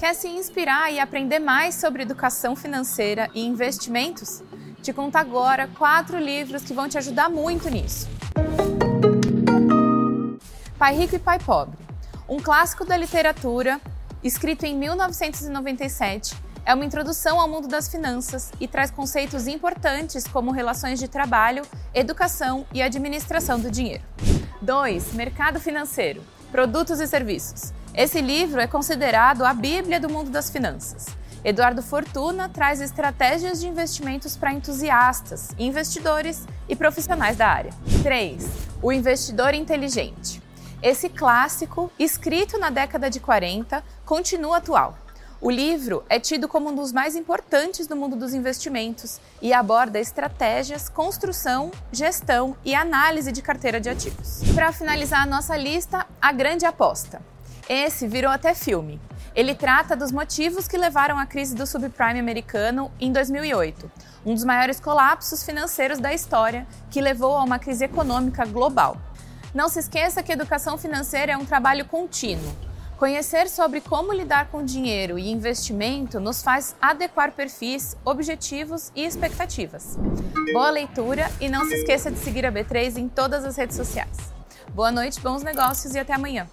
Quer se inspirar e aprender mais sobre educação financeira e investimentos? Te conto agora quatro livros que vão te ajudar muito nisso. Pai Rico e Pai Pobre, um clássico da literatura, escrito em 1997, é uma introdução ao mundo das finanças e traz conceitos importantes como relações de trabalho, educação e administração do dinheiro. 2. Mercado financeiro, produtos e serviços. Esse livro é considerado a Bíblia do mundo das finanças. Eduardo Fortuna traz estratégias de investimentos para entusiastas, investidores e profissionais da área. 3. O investidor inteligente. Esse clássico, escrito na década de 40, continua atual. O livro é tido como um dos mais importantes do mundo dos investimentos e aborda estratégias, construção, gestão e análise de carteira de ativos. Para finalizar a nossa lista, a grande aposta. Esse virou até filme. Ele trata dos motivos que levaram à crise do subprime americano em 2008, um dos maiores colapsos financeiros da história que levou a uma crise econômica global. Não se esqueça que educação financeira é um trabalho contínuo. Conhecer sobre como lidar com dinheiro e investimento nos faz adequar perfis, objetivos e expectativas. Boa leitura e não se esqueça de seguir a B3 em todas as redes sociais. Boa noite, bons negócios e até amanhã.